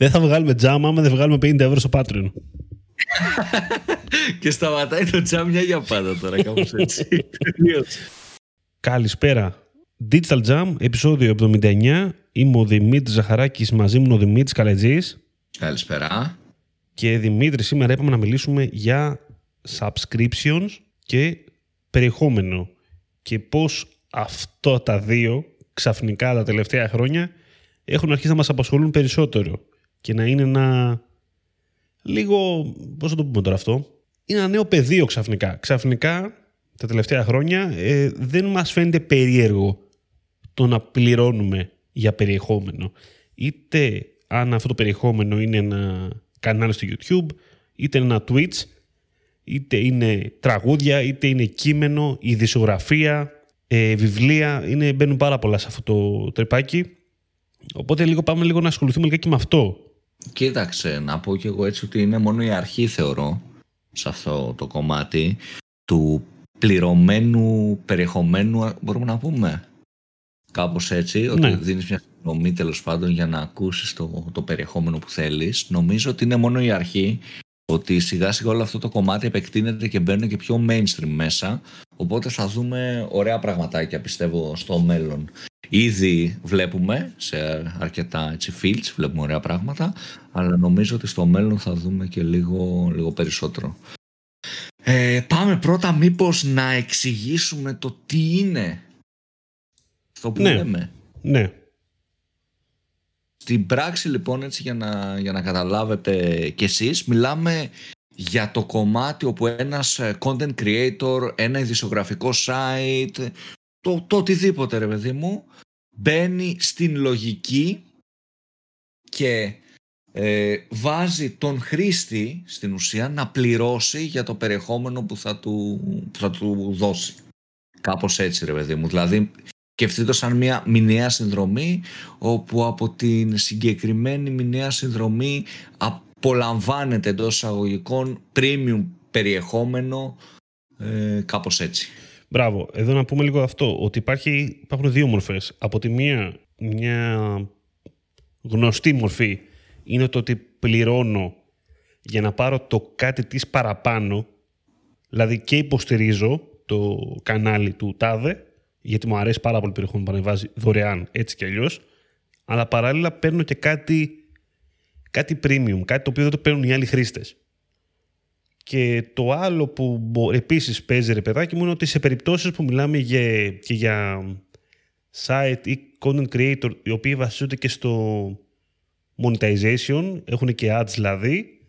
Δεν θα βγάλουμε τζάμα άμα δεν βγάλουμε 50 ευρώ στο Patreon. και σταματάει το τζάμ για πάντα τώρα, κάπως έτσι. Καλησπέρα. Digital Jam, επεισόδιο 79. Είμαι ο Δημήτρης Ζαχαράκης, μαζί μου ο Δημήτρης Καλετζής. Καλησπέρα. Και Δημήτρη, σήμερα είπαμε να μιλήσουμε για subscriptions και περιεχόμενο και πώς αυτό τα δύο ξαφνικά τα τελευταία χρόνια έχουν αρχίσει να μας απασχολούν περισσότερο και να είναι ένα λίγο, πώς θα το πούμε τώρα αυτό, είναι ένα νέο πεδίο ξαφνικά. Ξαφνικά τα τελευταία χρόνια ε, δεν μας φαίνεται περίεργο το να πληρώνουμε για περιεχόμενο. Είτε αν αυτό το περιεχόμενο είναι ένα κανάλι στο YouTube, είτε ένα Twitch, είτε είναι τραγούδια, είτε είναι κείμενο, η δισογραφία, ε, βιβλία. Είναι, μπαίνουν πάρα πολλά σε αυτό το τρεπάκι. Οπότε λίγο πάμε λίγο να ασχοληθούμε και με αυτό. Κοίταξε, να πω και εγώ έτσι ότι είναι μόνο η αρχή θεωρώ σε αυτό το κομμάτι του πληρωμένου περιεχομένου μπορούμε να πούμε κάπως έτσι ότι ναι. δίνεις μια συνομή τέλος πάντων για να ακούσεις το, το περιεχόμενο που θέλεις νομίζω ότι είναι μόνο η αρχή ότι σιγά σιγά όλο αυτό το κομμάτι επεκτείνεται και μπαίνουν και πιο mainstream μέσα οπότε θα δούμε ωραία πραγματάκια πιστεύω στο μέλλον Ήδη βλέπουμε σε αρκετά έτσι, fields, βλέπουμε ωραία πράγματα, αλλά νομίζω ότι στο μέλλον θα δούμε και λίγο, λίγο περισσότερο. Ε, πάμε πρώτα μήπως να εξηγήσουμε το τι είναι αυτό που ναι. λέμε. Ναι. Στην πράξη λοιπόν έτσι για να, για να καταλάβετε κι εσείς μιλάμε για το κομμάτι όπου ένας ε, content creator, ένα ειδησιογραφικό site, το, το οτιδήποτε ρε παιδί μου, μπαίνει στην λογική και ε, βάζει τον χρήστη στην ουσία να πληρώσει για το περιεχόμενο που θα του, θα του δώσει. Κάπως έτσι ρε παιδί μου. Δηλαδή σκεφτείτε το σαν μια μηνιαία συνδρομή όπου από την συγκεκριμένη μηνιαία συνδρομή απολαμβάνεται εντός εισαγωγικών premium περιεχόμενο ε, κάπως έτσι. Μπράβο. Εδώ να πούμε λίγο αυτό, ότι υπάρχει, υπάρχουν δύο μορφές. Από τη μία, μια γνωστή μορφή είναι το ότι πληρώνω για να πάρω το κάτι της παραπάνω, δηλαδή και υποστηρίζω το κανάλι του ΤΑΔΕ, γιατί μου αρέσει πάρα πολύ περιεχόμενο που ανεβάζει δωρεάν έτσι κι αλλιώς, αλλά παράλληλα παίρνω και κάτι, κάτι premium, κάτι το οποίο δεν το παίρνουν οι άλλοι χρήστες. Και το άλλο που επίσης παίζει ρε παιδάκι μου είναι ότι σε περιπτώσεις που μιλάμε για, και για site ή content creator οι οποίοι βασίζονται και στο monetization, έχουν και ads δηλαδή,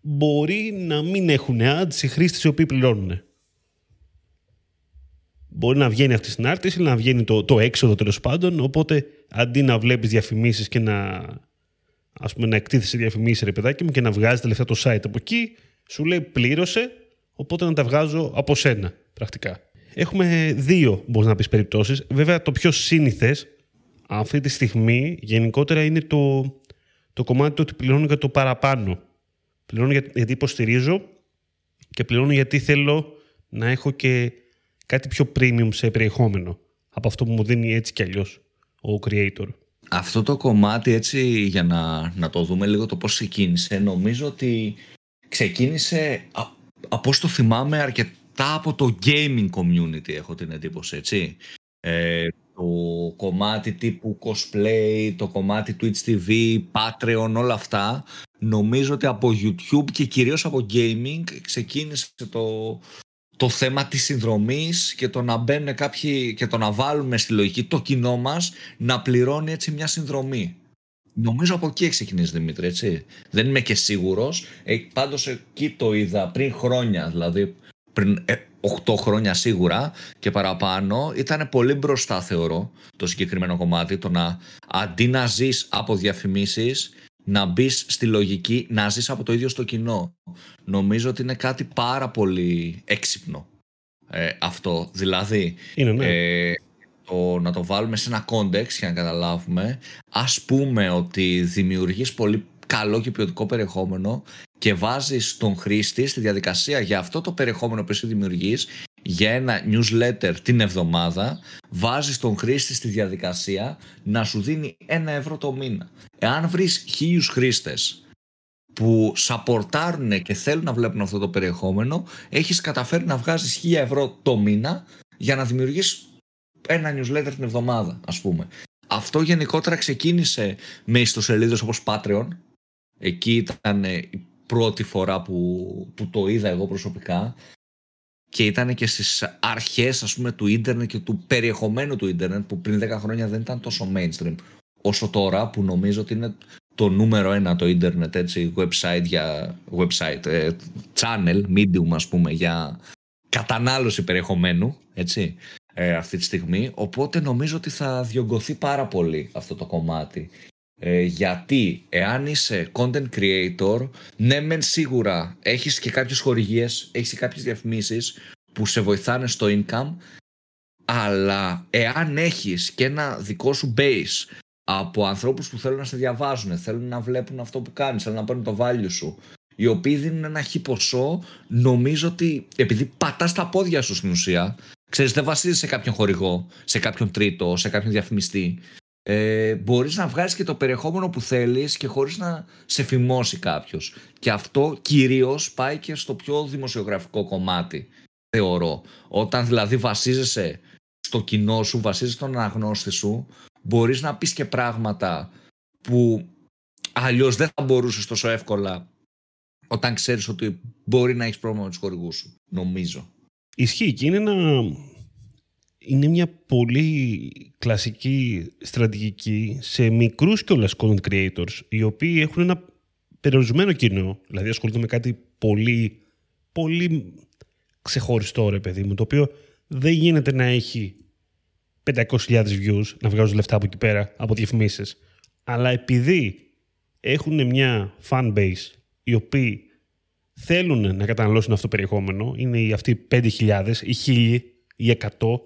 μπορεί να μην έχουν ads οι χρήστες οι οποίοι πληρώνουν. Μπορεί να βγαίνει αυτή στην άρτηση, να βγαίνει το, το έξοδο τέλος πάντων, οπότε αντί να βλέπεις διαφημίσεις και να, ας πούμε, να εκτίθεσαι διαφημίσεις ρε παιδάκι μου και να βγάζεις τα λεφτά το site από εκεί, σου λέει πλήρωσε, οπότε να τα βγάζω από σένα πρακτικά. Έχουμε δύο, μπορείς να πεις περιπτώσεις. Βέβαια, το πιο σύνηθες αυτή τη στιγμή γενικότερα είναι το, το κομμάτι του ότι πληρώνω για το παραπάνω. Πληρώνω γιατί υποστηρίζω και πληρώνω γιατί θέλω να έχω και κάτι πιο premium σε περιεχόμενο από αυτό που μου δίνει έτσι κι αλλιώς ο creator. Αυτό το κομμάτι έτσι για να, να το δούμε λίγο το πώς ξεκίνησε νομίζω ότι ξεκίνησε από όσο το θυμάμαι αρκετά από το gaming community έχω την εντύπωση έτσι. Ε, το κομμάτι τύπου cosplay, το κομμάτι Twitch TV, Patreon, όλα αυτά νομίζω ότι από YouTube και κυρίως από gaming ξεκίνησε το, το θέμα της συνδρομής και το να μπαίνουν κάποιοι και το να βάλουμε στη λογική το κοινό μας να πληρώνει έτσι μια συνδρομή. Νομίζω από εκεί έχει ξεκινήσει Δημήτρη, έτσι. Δεν είμαι και σίγουρος. Ε, Πάντως εκεί το είδα πριν χρόνια, δηλαδή πριν 8 ε, χρόνια σίγουρα και παραπάνω. Ήταν πολύ μπροστά, θεωρώ, το συγκεκριμένο κομμάτι. Το να αντί να ζεις από διαφημίσεις, να μπεις στη λογική να ζεις από το ίδιο σου το κοινό. Νομίζω ότι είναι κάτι πάρα πολύ έξυπνο ε, αυτό. Δηλαδή, είναι, ναι. ε, το, να το βάλουμε σε ένα context για να καταλάβουμε. Ας πούμε ότι δημιουργείς πολύ καλό και ποιοτικό περιεχόμενο και βάζεις τον χρήστη στη διαδικασία για αυτό το περιεχόμενο που εσύ δημιουργείς για ένα newsletter την εβδομάδα, βάζεις τον χρήστη στη διαδικασία να σου δίνει ένα ευρώ το μήνα. Εάν βρεις χίλιους χρήστες που σαπορτάρουν και θέλουν να βλέπουν αυτό το περιεχόμενο, έχεις καταφέρει να βγάζεις χίλια ευρώ το μήνα για να δημιουργείς ένα newsletter την εβδομάδα, ας πούμε. Αυτό γενικότερα ξεκίνησε με ιστοσελίδες όπως Patreon. Εκεί ήταν η πρώτη φορά που, που το είδα εγώ προσωπικά και ήταν και στις αρχές ας πούμε του ίντερνετ και του περιεχομένου του ίντερνετ που πριν 10 χρόνια δεν ήταν τόσο mainstream όσο τώρα που νομίζω ότι είναι το νούμερο ένα το ίντερνετ έτσι website για website ε, channel medium ας πούμε για κατανάλωση περιεχομένου έτσι ε, αυτή τη στιγμή. Οπότε νομίζω ότι θα διωγγωθεί πάρα πολύ αυτό το κομμάτι ε, γιατί εάν είσαι content creator, ναι μεν σίγουρα έχεις και κάποιες χορηγίες, έχεις και κάποιες διαφημίσεις που σε βοηθάνε στο income, αλλά εάν έχεις και ένα δικό σου base από ανθρώπους που θέλουν να σε διαβάζουν, θέλουν να βλέπουν αυτό που κάνεις, θέλουν να παίρνουν το value σου, οι οποίοι δίνουν ένα χι ποσό, νομίζω ότι επειδή πατάς τα πόδια σου στην ουσία, ξέρεις δεν βασίζεσαι σε κάποιον χορηγό, σε κάποιον τρίτο, σε κάποιον διαφημιστή, ε, μπορείς να βγάλεις και το περιεχόμενο που θέλεις και χωρίς να σε φημώσει κάποιος. Και αυτό κυρίως πάει και στο πιο δημοσιογραφικό κομμάτι, θεωρώ. Όταν δηλαδή βασίζεσαι στο κοινό σου, βασίζεσαι στον αναγνώστη σου, μπορείς να πεις και πράγματα που αλλιώς δεν θα μπορούσες τόσο εύκολα όταν ξέρεις ότι μπορεί να έχεις πρόβλημα με τους χορηγούς σου, νομίζω. Ισχύει και είναι ένα είναι μια πολύ κλασική στρατηγική σε μικρούς κιόλας content creators, οι οποίοι έχουν ένα περιορισμένο κοινό, δηλαδή ασχολούνται με κάτι πολύ, πολύ ξεχωριστό ρε παιδί μου, το οποίο δεν γίνεται να έχει 500.000 views, να βγάζουν λεφτά από εκεί πέρα, από διαφημίσεις. Αλλά επειδή έχουν μια fan base οι οποίοι θέλουν να καταναλώσουν αυτό το περιεχόμενο, είναι οι αυτοί 5.000 ή 1.000 ή 100,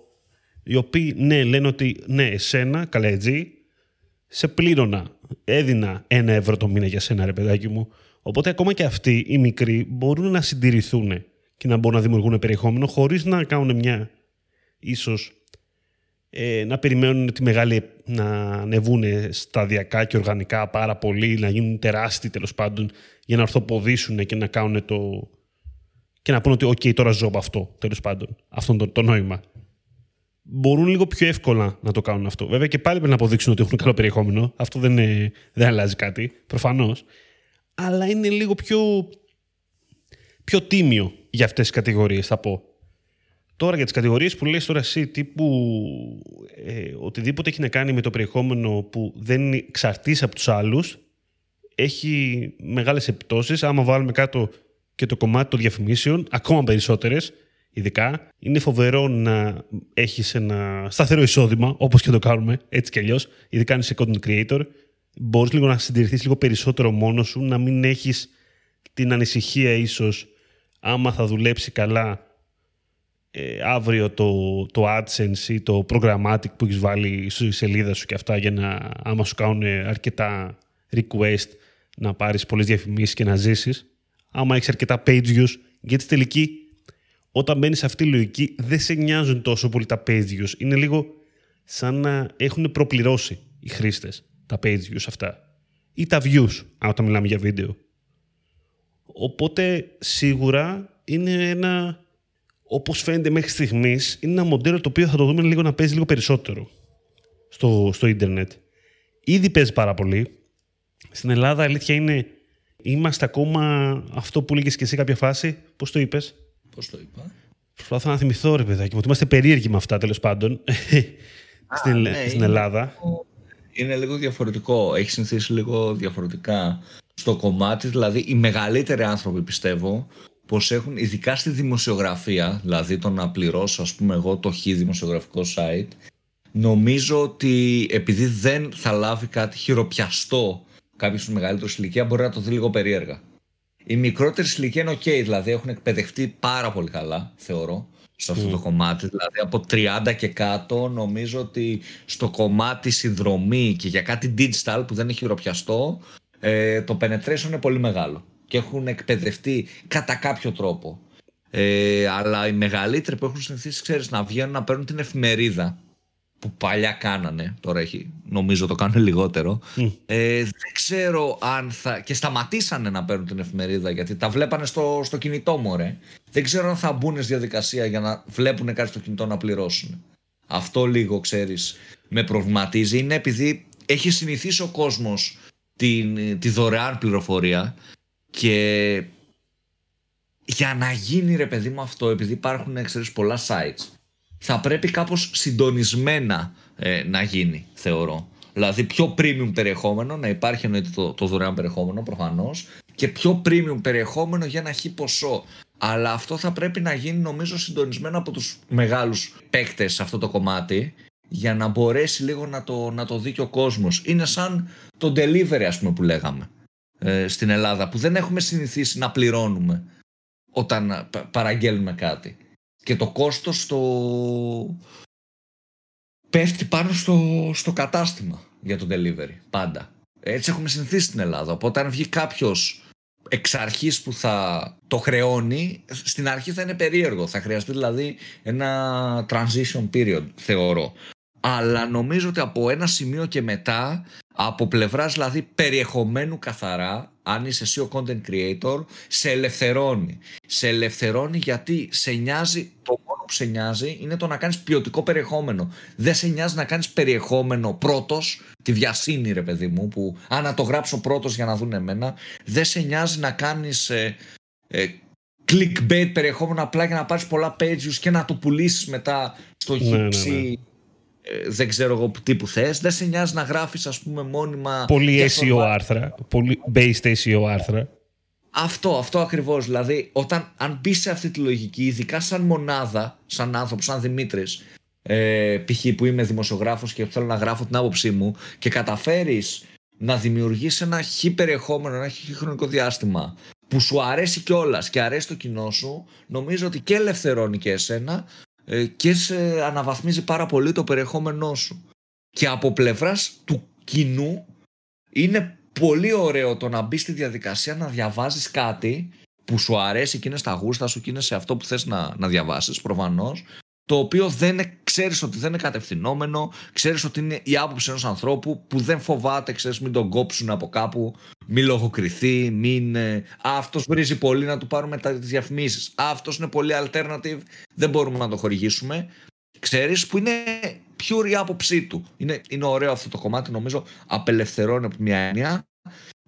οι οποίοι ναι, λένε ότι ναι, εσένα, καλέτζι, σε πλήρωνα. Έδινα ένα ευρώ το μήνα για σένα, ρε παιδάκι μου. Οπότε ακόμα και αυτοί οι μικροί μπορούν να συντηρηθούν και να μπορούν να δημιουργούν περιεχόμενο χωρίς να κάνουν μια ίσως ε, να περιμένουν τη μεγάλη να ανεβούν σταδιακά και οργανικά πάρα πολύ, να γίνουν τεράστιοι τέλος πάντων για να ορθοποδήσουν και να κάνουν το. και να πούνε ότι, OK, τώρα ζω από αυτό τέλος πάντων. Αυτό το, το νόημα μπορούν λίγο πιο εύκολα να το κάνουν αυτό. Βέβαια και πάλι πρέπει να αποδείξουν ότι έχουν καλό περιεχόμενο. Αυτό δεν, είναι, δεν αλλάζει κάτι, προφανώς. Αλλά είναι λίγο πιο, πιο τίμιο για αυτές τις κατηγορίες, θα πω. Τώρα για τις κατηγορίες που λες τώρα εσύ τύπου ε, οτιδήποτε έχει να κάνει με το περιεχόμενο που δεν εξαρτήσει από τους άλλους, έχει μεγάλες επιπτώσεις. Άμα βάλουμε κάτω και το κομμάτι των διαφημίσεων, ακόμα περισσότερες ειδικά. Είναι φοβερό να έχεις ένα σταθερό εισόδημα, όπως και το κάνουμε, έτσι κι αλλιώς, ειδικά αν είσαι content creator. Μπορείς λίγο να συντηρηθείς λίγο περισσότερο μόνος σου, να μην έχεις την ανησυχία ίσως άμα θα δουλέψει καλά ε, αύριο το, το AdSense ή το programmatic που έχεις βάλει στη σελίδα σου και αυτά για να άμα σου κάνουν αρκετά request να πάρεις πολλές διαφημίσεις και να ζήσεις. Άμα έχεις αρκετά page views, γιατί στη τελική όταν μπαίνεις σε αυτή τη λογική, δεν σε νοιάζουν τόσο πολύ τα page views. Είναι λίγο σαν να έχουν προπληρώσει οι χρήστες τα page views αυτά. Ή τα views, όταν μιλάμε για βίντεο. Οπότε σίγουρα είναι ένα, όπως φαίνεται μέχρι στιγμής, είναι ένα μοντέλο το οποίο θα το δούμε λίγο να παίζει λίγο περισσότερο στο, στο ίντερνετ. Ήδη παίζει πάρα πολύ. Στην Ελλάδα αλήθεια είναι, είμαστε ακόμα αυτό που λέγες και εσύ κάποια φάση, πώς το είπες, Πώς το είπα; Προσπαθώ να θυμηθώ, ρε παιδάκι μου, ότι είμαστε περίεργοι με αυτά τέλος πάντων στην, ναι, στην Ελλάδα. Είναι λίγο διαφορετικό. Έχει συνηθίσει λίγο διαφορετικά στο κομμάτι. Δηλαδή, οι μεγαλύτεροι άνθρωποι πιστεύω πως έχουν, ειδικά στη δημοσιογραφία, δηλαδή το να πληρώσω, ας πούμε, εγώ το χ δημοσιογραφικό site, νομίζω ότι επειδή δεν θα λάβει κάτι χειροπιαστό κάποιος του μεγαλύτερου ηλικία, μπορεί να το δει λίγο περίεργα. Οι μικρότερε ηλικία είναι ok, δηλαδή έχουν εκπαιδευτεί πάρα πολύ καλά, θεωρώ, σε αυτό το κομμάτι. Δηλαδή από 30 και κάτω νομίζω ότι στο κομμάτι συνδρομή και για κάτι digital που δεν έχει χειροπιαστό, ε, το penetration είναι πολύ μεγάλο και έχουν εκπαιδευτεί κατά κάποιο τρόπο. Ε, αλλά οι μεγαλύτεροι που έχουν συνηθίσει, ξέρεις, να βγαίνουν να παίρνουν την εφημερίδα που παλιά κάνανε, τώρα έχει, νομίζω το κάνουν λιγότερο. Ε, δεν ξέρω αν θα. και σταματήσανε να παίρνουν την εφημερίδα γιατί τα βλέπανε στο, στο κινητό μου, ρε. Δεν ξέρω αν θα μπουν στη διαδικασία για να βλέπουν κάτι στο κινητό να πληρώσουν. Αυτό λίγο, ξέρεις, με προβληματίζει. Είναι επειδή έχει συνηθίσει ο κόσμος τη δωρεάν πληροφορία και για να γίνει ρε παιδί μου αυτό, επειδή υπάρχουν ξέρεις, πολλά sites, θα πρέπει κάπως συντονισμένα ε, να γίνει, θεωρώ. Δηλαδή πιο premium περιεχόμενο, να υπάρχει εννοείται το, το δωρεάν περιεχόμενο προφανώς και πιο premium περιεχόμενο για ένα χι ποσό. Αλλά αυτό θα πρέπει να γίνει νομίζω συντονισμένο από τους μεγάλους παίκτες σε αυτό το κομμάτι για να μπορέσει λίγο να το, να το δει και ο κόσμος. Είναι σαν το delivery ας πούμε που λέγαμε ε, στην Ελλάδα που δεν έχουμε συνηθίσει να πληρώνουμε όταν παραγγέλνουμε κάτι. Και το κόστος το... πέφτει πάνω στο, στο κατάστημα για το delivery, πάντα. Έτσι έχουμε συνηθίσει στην Ελλάδα. Οπότε αν βγει κάποιος εξ αρχής που θα το χρεώνει, στην αρχή θα είναι περίεργο. Θα χρειαστεί δηλαδή ένα transition period, θεωρώ αλλά νομίζω ότι από ένα σημείο και μετά, από πλευράς δηλαδή περιεχομένου καθαρά, αν είσαι εσύ ο content creator, σε ελευθερώνει. Σε ελευθερώνει γιατί σε νοιάζει, το μόνο που σε νοιάζει είναι το να κάνεις ποιοτικό περιεχόμενο. Δεν σε νοιάζει να κάνεις περιεχόμενο πρώτος, τη βιασύνη ρε παιδί μου, που αν να το γράψω πρώτος για να δουν εμένα, δεν σε νοιάζει να κάνεις... Ε, ε, clickbait περιεχόμενο απλά για να πάρεις πολλά pages και να το πουλήσεις μετά στο ναι, ναι, ναι. Ε, δεν ξέρω εγώ τι που θες. Δεν σε νοιάζει να γράφεις ας πούμε μόνιμα... Πολύ SEO άρθρα, πολύ based SEO άρθρα. Αυτό, αυτό ακριβώς. Δηλαδή, όταν, αν μπεις σε αυτή τη λογική, ειδικά σαν μονάδα, σαν άνθρωπο, σαν Δημήτρης, ε, π.χ. που είμαι δημοσιογράφος και θέλω να γράφω την άποψή μου και καταφέρεις να δημιουργήσει ένα χι περιεχόμενο, ένα χι χρονικό διάστημα που σου αρέσει κιόλας και αρέσει το κοινό σου, νομίζω ότι και ελευθερώνει και εσένα, ε, και σε αναβαθμίζει πάρα πολύ το περιεχόμενό σου. Και από πλευράς του κοινού είναι πολύ ωραίο το να μπεις στη διαδικασία να διαβάζεις κάτι που σου αρέσει και είναι στα γούστα σου και είναι σε αυτό που θες να, να διαβάσεις προφανώς το οποίο δεν ξέρεις ότι δεν είναι κατευθυνόμενο, ξέρεις ότι είναι η άποψη ενός ανθρώπου που δεν φοβάται, ξέρεις μην τον κόψουν από κάπου, μην λογοκριθεί, μην... Ε, αυτός βρίζει πολύ να του πάρουμε τα διαφημίσεις, αυτός είναι πολύ alternative, δεν μπορούμε να το χορηγήσουμε. Ξέρεις που είναι pure η άποψή του. Είναι, είναι ωραίο αυτό το κομμάτι, νομίζω απελευθερώνει από μια έννοια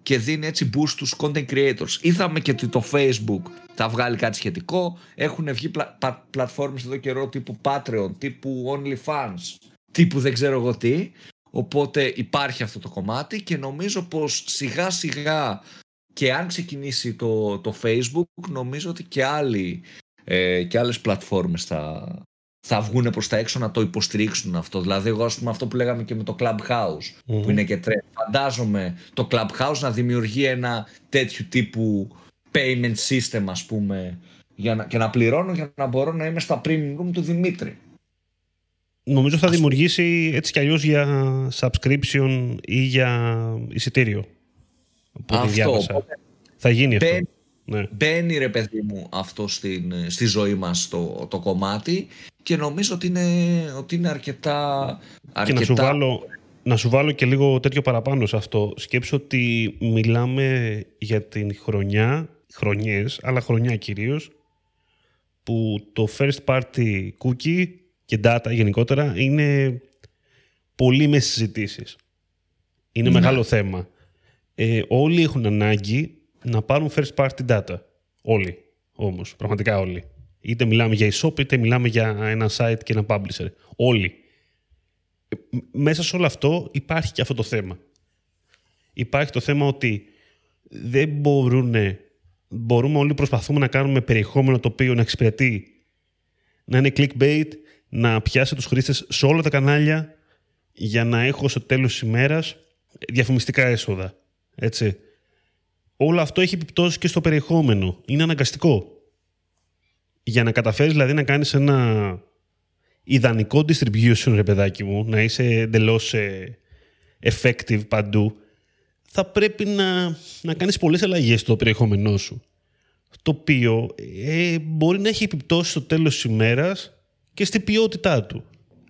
και δίνει έτσι boost στους content creators. Είδαμε και ότι το Facebook θα βγάλει κάτι σχετικό. Έχουν βγει πλα, πλατφόρμες εδώ καιρό τύπου Patreon, τύπου OnlyFans, τύπου δεν ξέρω εγώ τι. Οπότε υπάρχει αυτό το κομμάτι και νομίζω πως σιγά σιγά και αν ξεκινήσει το, το Facebook νομίζω ότι και, άλλοι, ε, και άλλες πλατφόρμες θα, θα βγουν προς τα έξω να το υποστηρίξουν αυτό. Δηλαδή, εγώ, ας πούμε, αυτό που λέγαμε και με το Clubhouse, που είναι και τρέντ. Φαντάζομαι το Clubhouse να δημιουργεί ένα τέτοιο τύπου payment system, ας πούμε, για να, και να πληρώνω για να μπορώ να είμαι στα premium room του Δημήτρη. Νομίζω θα δημιουργήσει έτσι κι αλλιώς για subscription ή για εισιτήριο. αυτό. Θα γίνει αυτό. Ναι. Μπαίνει ρε παιδί μου αυτό στην, στη ζωή μας το, το κομμάτι και νομίζω ότι είναι, ότι είναι αρκετά, αρκετά... Και να σου, βάλω, να σου βάλω και λίγο τέτοιο παραπάνω σε αυτό. Σκέψω ότι μιλάμε για την χρονιά, χρονιές, αλλά χρονιά κυρίως, που το first party cookie και data γενικότερα είναι πολύ με συζητήσεις. Είναι ναι. μεγάλο θέμα. Ε, όλοι έχουν ανάγκη να πάρουν first party data. Όλοι όμως, πραγματικά όλοι. Είτε μιλάμε για e-shop, είτε μιλάμε για ένα site και ένα publisher. Όλοι. Ε, μέσα σε όλο αυτό υπάρχει και αυτό το θέμα. Υπάρχει το θέμα ότι δεν μπορούν, μπορούμε όλοι προσπαθούμε να κάνουμε περιεχόμενο το οποίο να εξυπηρετεί, να είναι clickbait, να πιάσει τους χρήστες σε όλα τα κανάλια για να έχω στο τέλος της ημέρας διαφημιστικά έσοδα. Έτσι. Όλο αυτό έχει επιπτώσεις και στο περιεχόμενο. Είναι αναγκαστικό για να καταφέρεις δηλαδή να κάνεις ένα ιδανικό distribution, ρε παιδάκι μου, να είσαι εντελώς ε, effective παντού, θα πρέπει να, να κάνεις πολλές αλλαγές στο περιεχόμενό σου. το οποίο ε, μπορεί να έχει επιπτώσεις στο τέλος της ημέρας και στην ποιότητά του.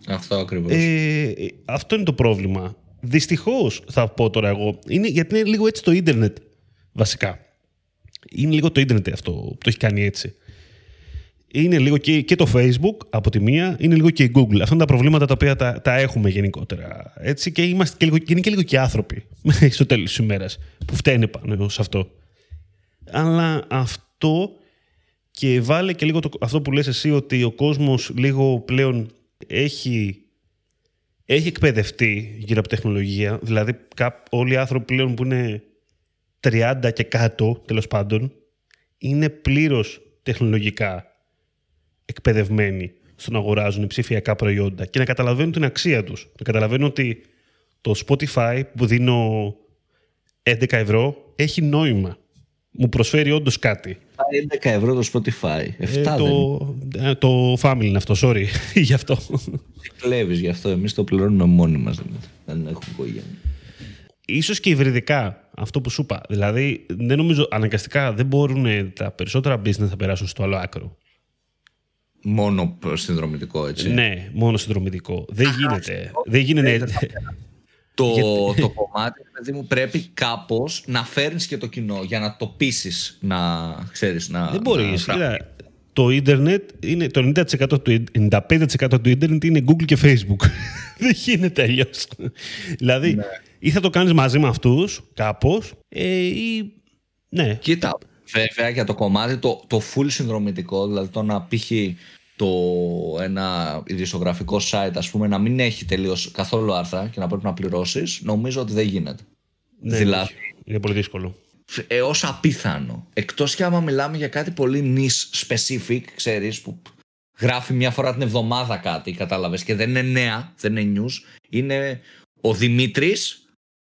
Αυτό ακριβώς. Ε, αυτό είναι το πρόβλημα. Δυστυχώς θα πω τώρα εγώ, είναι, γιατί είναι λίγο έτσι το ίντερνετ βασικά. Είναι λίγο το ίντερνετ αυτό που το έχει κάνει έτσι. Είναι λίγο και, και το Facebook από τη μία, είναι λίγο και η Google. Αυτά είναι τα προβλήματα τα οποία τα, τα έχουμε γενικότερα. Έτσι, και, είμαστε και, λίγο, και είναι και λίγο και άνθρωποι στο τέλος της ημέρας που φταίνε πάνω σε αυτό. Αλλά αυτό και βάλε και λίγο το, αυτό που λες εσύ ότι ο κόσμος λίγο πλέον έχει, έχει εκπαιδευτεί γύρω από τεχνολογία. Δηλαδή όλοι οι άνθρωποι πλέον που είναι 30 και κάτω τέλος πάντων είναι πλήρως τεχνολογικά εκπαιδευμένοι στο να αγοράζουν ψηφιακά προϊόντα και να καταλαβαίνουν την αξία τους. Να καταλαβαίνουν ότι το Spotify που δίνω 11 ευρώ έχει νόημα μου προσφέρει όντως κάτι. 11 ευρώ το Spotify. 7 ε, το, ε, το family είναι αυτό, sorry γι' αυτό. Κλέβεις γι' αυτό. Εμείς το πληρώνουμε μόνοι μας. Δεν έχουμε οικογένεια. Ίσως και υβριδικά, αυτό που σου είπα. Δηλαδή, δεν νομίζω, αναγκαστικά δεν μπορούν τα περισσότερα business να περάσουν στο άλλο άκρο. Μόνο συνδρομητικό, έτσι. Ναι, μόνο συνδρομητικό. Δεν γίνεται. Δεν γίνεται το, το κομμάτι, παιδί μου, πρέπει κάπως να φέρνεις και το κοινό για να το πείσεις να ξέρεις να. Δεν μπορεί. Το ίντερνετ είναι το 90% του, 95% του ίντερνετ είναι Google και Facebook. Δεν γίνεται αλλιώς. δηλαδή, ναι. ή θα το κάνεις μαζί με αυτούς κάπως, ε, ή. Ναι. Κοίτα, βέβαια για το κομμάτι το, το full συνδρομητικό, δηλαδή το να π.χ το ένα ειδησιογραφικό site ας πούμε να μην έχει τελείως καθόλου άρθρα και να πρέπει να πληρώσεις νομίζω ότι δεν γίνεται. Ναι, δηλαδή, είναι πολύ δύσκολο. Έω απίθανο. Εκτός και άμα μιλάμε για κάτι πολύ niche specific, ξέρεις, που γράφει μια φορά την εβδομάδα κάτι, κατάλαβες, και δεν είναι νέα, δεν είναι news. Είναι ο Δημήτρης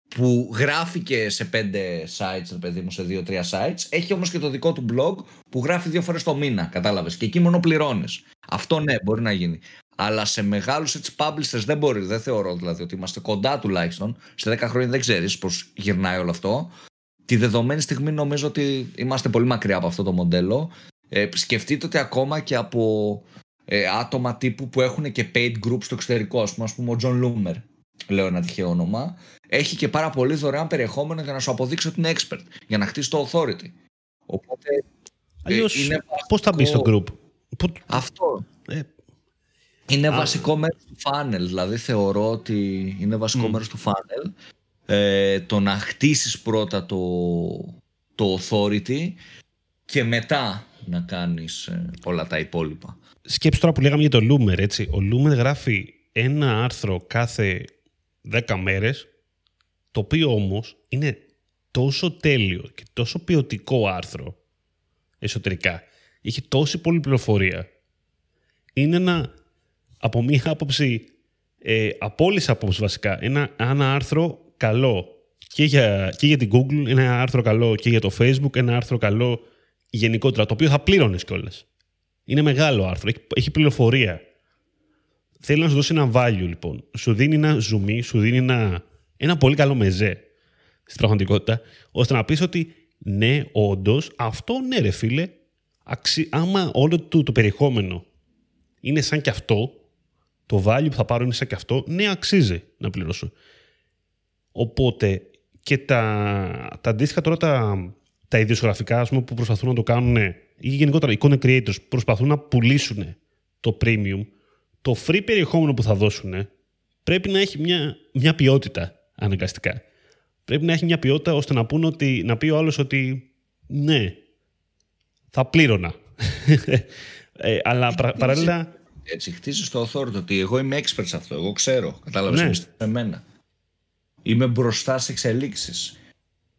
που γράφει και σε πέντε sites, παιδί μου, σε δύο-τρία sites. Έχει όμως και το δικό του blog που γράφει δύο φορές το μήνα, κατάλαβες. Και εκεί μόνο πληρώνεις. Αυτό ναι, μπορεί να γίνει. Αλλά σε μεγάλους έτσι publishers δεν μπορεί. Δεν θεωρώ δηλαδή ότι είμαστε κοντά τουλάχιστον. Σε 10 χρόνια δεν ξέρεις πώς γυρνάει όλο αυτό. Τη δεδομένη στιγμή νομίζω ότι είμαστε πολύ μακριά από αυτό το μοντέλο. Ε, σκεφτείτε ότι ακόμα και από ε, άτομα τύπου που έχουν και paid groups στο εξωτερικό, ας πούμε, πούμε ο John Loomer, λέω ένα τυχαίο όνομα, έχει και πάρα πολύ δωρεάν περιεχόμενο για να σου αποδείξει ότι είναι expert, για να χτίσει το authority. Οπότε. Αλλιώς, ε, πώς θα μπεις στο group; Αυτό. Ε, είναι βασικό μέρος του funnel. Δηλαδή θεωρώ ότι είναι βασικό mm. μέρος του funnel ε, το να χτίσεις πρώτα το, το authority και μετά να κάνεις ε, όλα τα υπόλοιπα. Σκέψου τώρα που λέγαμε για το Loomer, έτσι. Ο Loomer γράφει ένα άρθρο κάθε 10 μέρες, το οποίο όμως είναι τόσο τέλειο και τόσο ποιοτικό άρθρο εσωτερικά έχει τόση πολλή πληροφορία. Είναι ένα, από μία άποψη, ε, από όλες άποψεις βασικά, ένα, ένα άρθρο καλό και για, και για την Google, ένα άρθρο καλό και για το Facebook, ένα άρθρο καλό γενικότερα, το οποίο θα πλήρωνες κιόλας. Είναι μεγάλο άρθρο, έχει, έχει πληροφορία. Θέλει να σου δώσει ένα value λοιπόν. Σου δίνει ένα zoom, σου δίνει ένα, ένα πολύ καλό μεζέ στην πραγματικότητα, ώστε να πεις ότι ναι, όντως, αυτό ναι, ρε φίλε, αξι... άμα όλο το, το περιεχόμενο είναι σαν και αυτό, το value που θα πάρω είναι σαν και αυτό, ναι, αξίζει να πληρώσω. Οπότε και τα, τα αντίστοιχα τώρα τα, τα ιδιοσγραφικά πούμε, που προσπαθούν να το κάνουν ή γενικότερα οι content creators που προσπαθούν να πουλήσουν το premium, το free περιεχόμενο που θα δώσουν πρέπει να έχει μια, μια ποιότητα αναγκαστικά. Πρέπει να έχει μια ποιότητα ώστε να, πούν ότι, να πει ο άλλος ότι ναι, θα πλήρωνα. ε, αλλά παράλληλα... Έτσι, χτίζεις το authority ότι εγώ είμαι expert σε αυτό. Εγώ ξέρω. Κατάλαβες. Ναι. εμένα. Είμαι μπροστά σε εξελίξεις.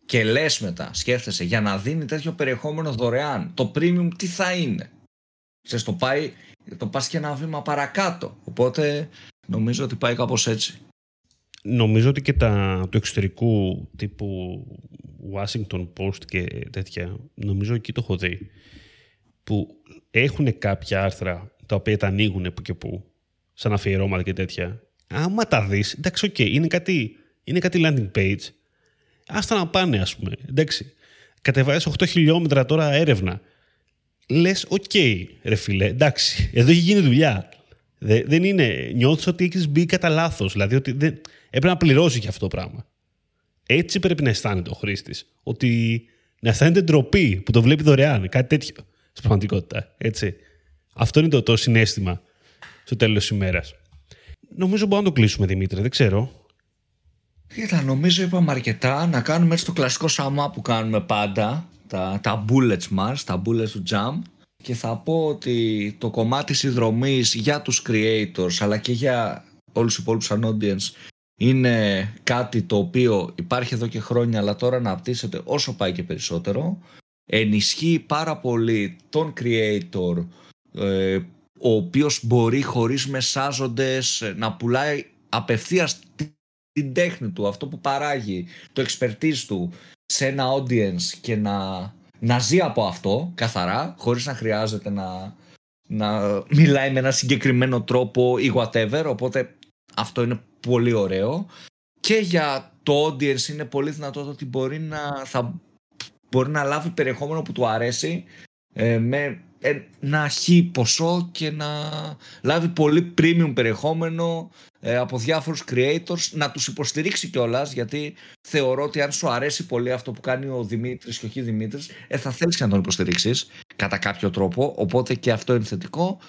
Και λες μετά, σκέφτεσαι, για να δίνει τέτοιο περιεχόμενο δωρεάν, το premium τι θα είναι; Ξέρεις, το πάει, το πας και ένα βήμα παρακάτω. Οπότε νομίζω ότι πάει κάπως έτσι. Νομίζω ότι και τα του εξωτερικού τύπου Washington Post και τέτοια, νομίζω εκεί το έχω δει, που έχουν κάποια άρθρα τα οποία τα ανοίγουν που και που, σαν αφιερώματα και τέτοια. Άμα τα δεις, εντάξει, οκ, είναι, κάτι, είναι κάτι landing page, άστα να πάνε, ας πούμε, εντάξει. Κατεβάζεις 8 χιλιόμετρα τώρα έρευνα. Λες, οκ, ρε φίλε, εντάξει, εδώ έχει γίνει δουλειά. δεν είναι, νιώθεις ότι έχεις μπει κατά λάθος. δηλαδή ότι δεν, έπρεπε να πληρώσεις και αυτό το πράγμα. Έτσι πρέπει να αισθάνεται ο χρήστης. Ότι να αισθάνεται ντροπή που το βλέπει δωρεάν, κάτι τέτοιο στην πραγματικότητα. Έτσι. Αυτό είναι το, το συνέστημα στο τέλος τη ημέρας. Νομίζω μπορούμε να το κλείσουμε, Δημήτρη, δεν ξέρω. Κοίτα, νομίζω είπαμε αρκετά. Να κάνουμε έτσι το κλασικό σαμά που κάνουμε πάντα. Τα, τα bullets μας, τα bullets του jump. Και θα πω ότι το κομμάτι συνδρομής για τους creators αλλά και για όλους τους υπόλοιπους σαν audience είναι κάτι το οποίο υπάρχει εδώ και χρόνια αλλά τώρα να απτύσσεται όσο πάει και περισσότερο. Ενισχύει πάρα πολύ τον creator ε, ο οποίος μπορεί χωρίς μεσάζοντες να πουλάει απευθείας την τέχνη του, αυτό που παράγει, το expertise του σε ένα audience και να, να ζει από αυτό καθαρά, χωρίς να χρειάζεται να, να μιλάει με ένα συγκεκριμένο τρόπο ή whatever, οπότε αυτό είναι πολύ ωραίο. Και για το audience είναι πολύ δυνατό ότι μπορεί να, θα, μπορεί να λάβει περιεχόμενο που του αρέσει ε, με ένα χι ποσό και να λάβει πολύ premium περιεχόμενο ε, από διάφορους creators να τους υποστηρίξει κιόλας, γιατί θεωρώ ότι αν σου αρέσει πολύ αυτό που κάνει ο Δημήτρης και ο Χι Δημήτρης ε, θα θέλεις να τον υποστηρίξεις κατά κάποιο τρόπο οπότε και αυτό είναι θετικό.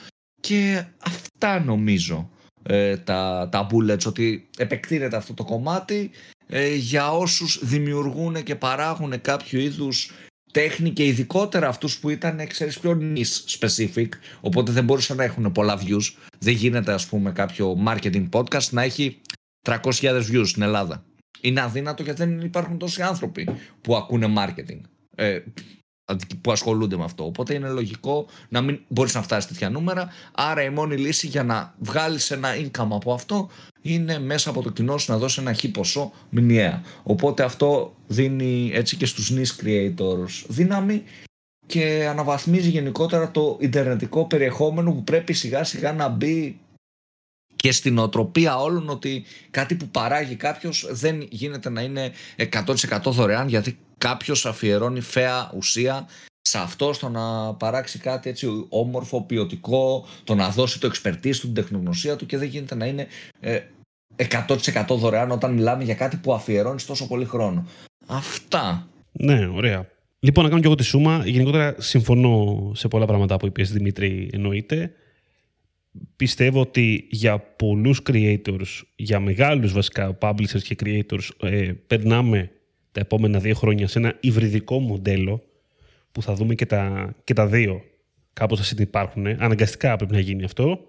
Και αυτά νομίζω ε, τα, τα bullets ότι επεκτείνεται αυτό το κομμάτι ε, για όσους δημιουργούν και παράγουν κάποιο είδους τέχνη και ειδικότερα αυτούς που ήταν ξέρεις πιο niche specific οπότε δεν μπορούσαν να έχουν πολλά views. Δεν γίνεται ας πούμε κάποιο marketing podcast να έχει 300.000 views στην Ελλάδα. Είναι αδύνατο γιατί δεν υπάρχουν τόσοι άνθρωποι που ακούνε marketing. Ε, που ασχολούνται με αυτό. Οπότε είναι λογικό να μην μπορείς να φτάσεις τέτοια νούμερα. Άρα η μόνη λύση για να βγάλεις ένα income από αυτό είναι μέσα από το κοινό σου να δώσεις ένα χι ποσό μηνιαία. Οπότε αυτό δίνει έτσι και στους niche creators δύναμη και αναβαθμίζει γενικότερα το ιντερνετικό περιεχόμενο που πρέπει σιγά σιγά να μπει και στην οτροπία όλων ότι κάτι που παράγει κάποιος δεν γίνεται να είναι 100% δωρεάν γιατί κάποιος αφιερώνει φαία ουσία σε αυτό στο να παράξει κάτι έτσι όμορφο, ποιοτικό, το να δώσει το expertise του, την τεχνογνωσία του και δεν γίνεται να είναι 100% δωρεάν όταν μιλάμε για κάτι που αφιερώνεις τόσο πολύ χρόνο. Αυτά. Ναι, ωραία. Λοιπόν, να κάνω και εγώ τη σούμα. Γενικότερα συμφωνώ σε πολλά πράγματα που είπες Δημήτρη, εννοείται. Πιστεύω ότι για πολλούς creators, για μεγάλους βασικά publishers και creators, ε, περνάμε τα επόμενα δύο χρόνια σε ένα υβριδικό μοντέλο που θα δούμε και τα, και τα δύο κάπως θα συνεπάρχουν. Αναγκαστικά πρέπει να γίνει αυτό.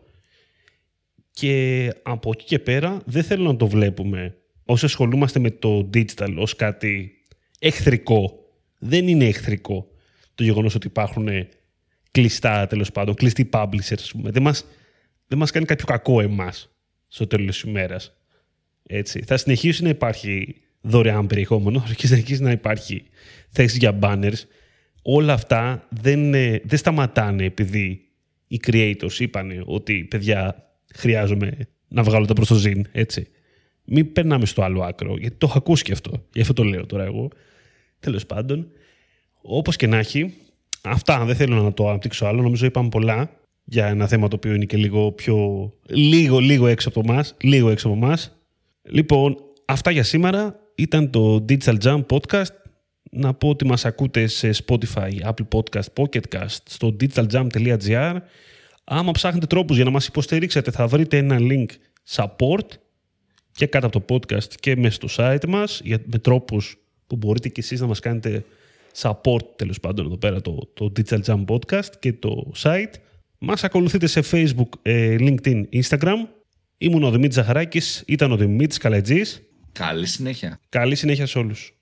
Και από εκεί και πέρα δεν θέλω να το βλέπουμε όσο ασχολούμαστε με το digital ως κάτι εχθρικό. Δεν είναι εχθρικό το γεγονός ότι υπάρχουν κλειστά τέλος πάντων, κλειστοί publishers. Δεν μας, δεν μας κάνει κάποιο κακό εμάς στο τέλος της ημέρας. Έτσι. Θα συνεχίσει να υπάρχει δωρεάν περιεχόμενο, θα συνεχίσει να υπάρχει θέση για banners. Όλα αυτά δεν, δεν σταματάνε επειδή οι creators είπαν ότι παιδιά χρειάζομαι να βγάλω τα προς το ζήν, έτσι. Μην περνάμε στο άλλο άκρο, γιατί το έχω ακούσει και αυτό. Γι' αυτό το λέω τώρα εγώ. Τέλος πάντων, όπως και να έχει, αυτά δεν θέλω να το αναπτύξω άλλο. Νομίζω είπαμε πολλά για ένα θέμα το οποίο είναι και λίγο πιο... λίγο, λίγο έξω από εμάς. Λίγο έξω από εμάς. Λοιπόν, αυτά για σήμερα. Ήταν το Digital Jam Podcast. Να πω ότι μας ακούτε σε Spotify, Apple Podcast, Pocket Cast, στο digitaljam.gr Άμα ψάχνετε τρόπους για να μας υποστηρίξετε, θα βρείτε ένα link support και κάτω από το podcast και μέσα στο site μας, με τρόπους που μπορείτε και εσείς να μας κάνετε support, τέλος πάντων, εδώ πέρα το, το Digital Jam Podcast και το site. Μας ακολουθείτε σε Facebook, ε, LinkedIn, Instagram. Ήμουν ο Δημήτρης Ζαχαράκης, ήταν ο Δημήτρης Καλετζής. Καλή συνέχεια. Καλή συνέχεια σε όλους.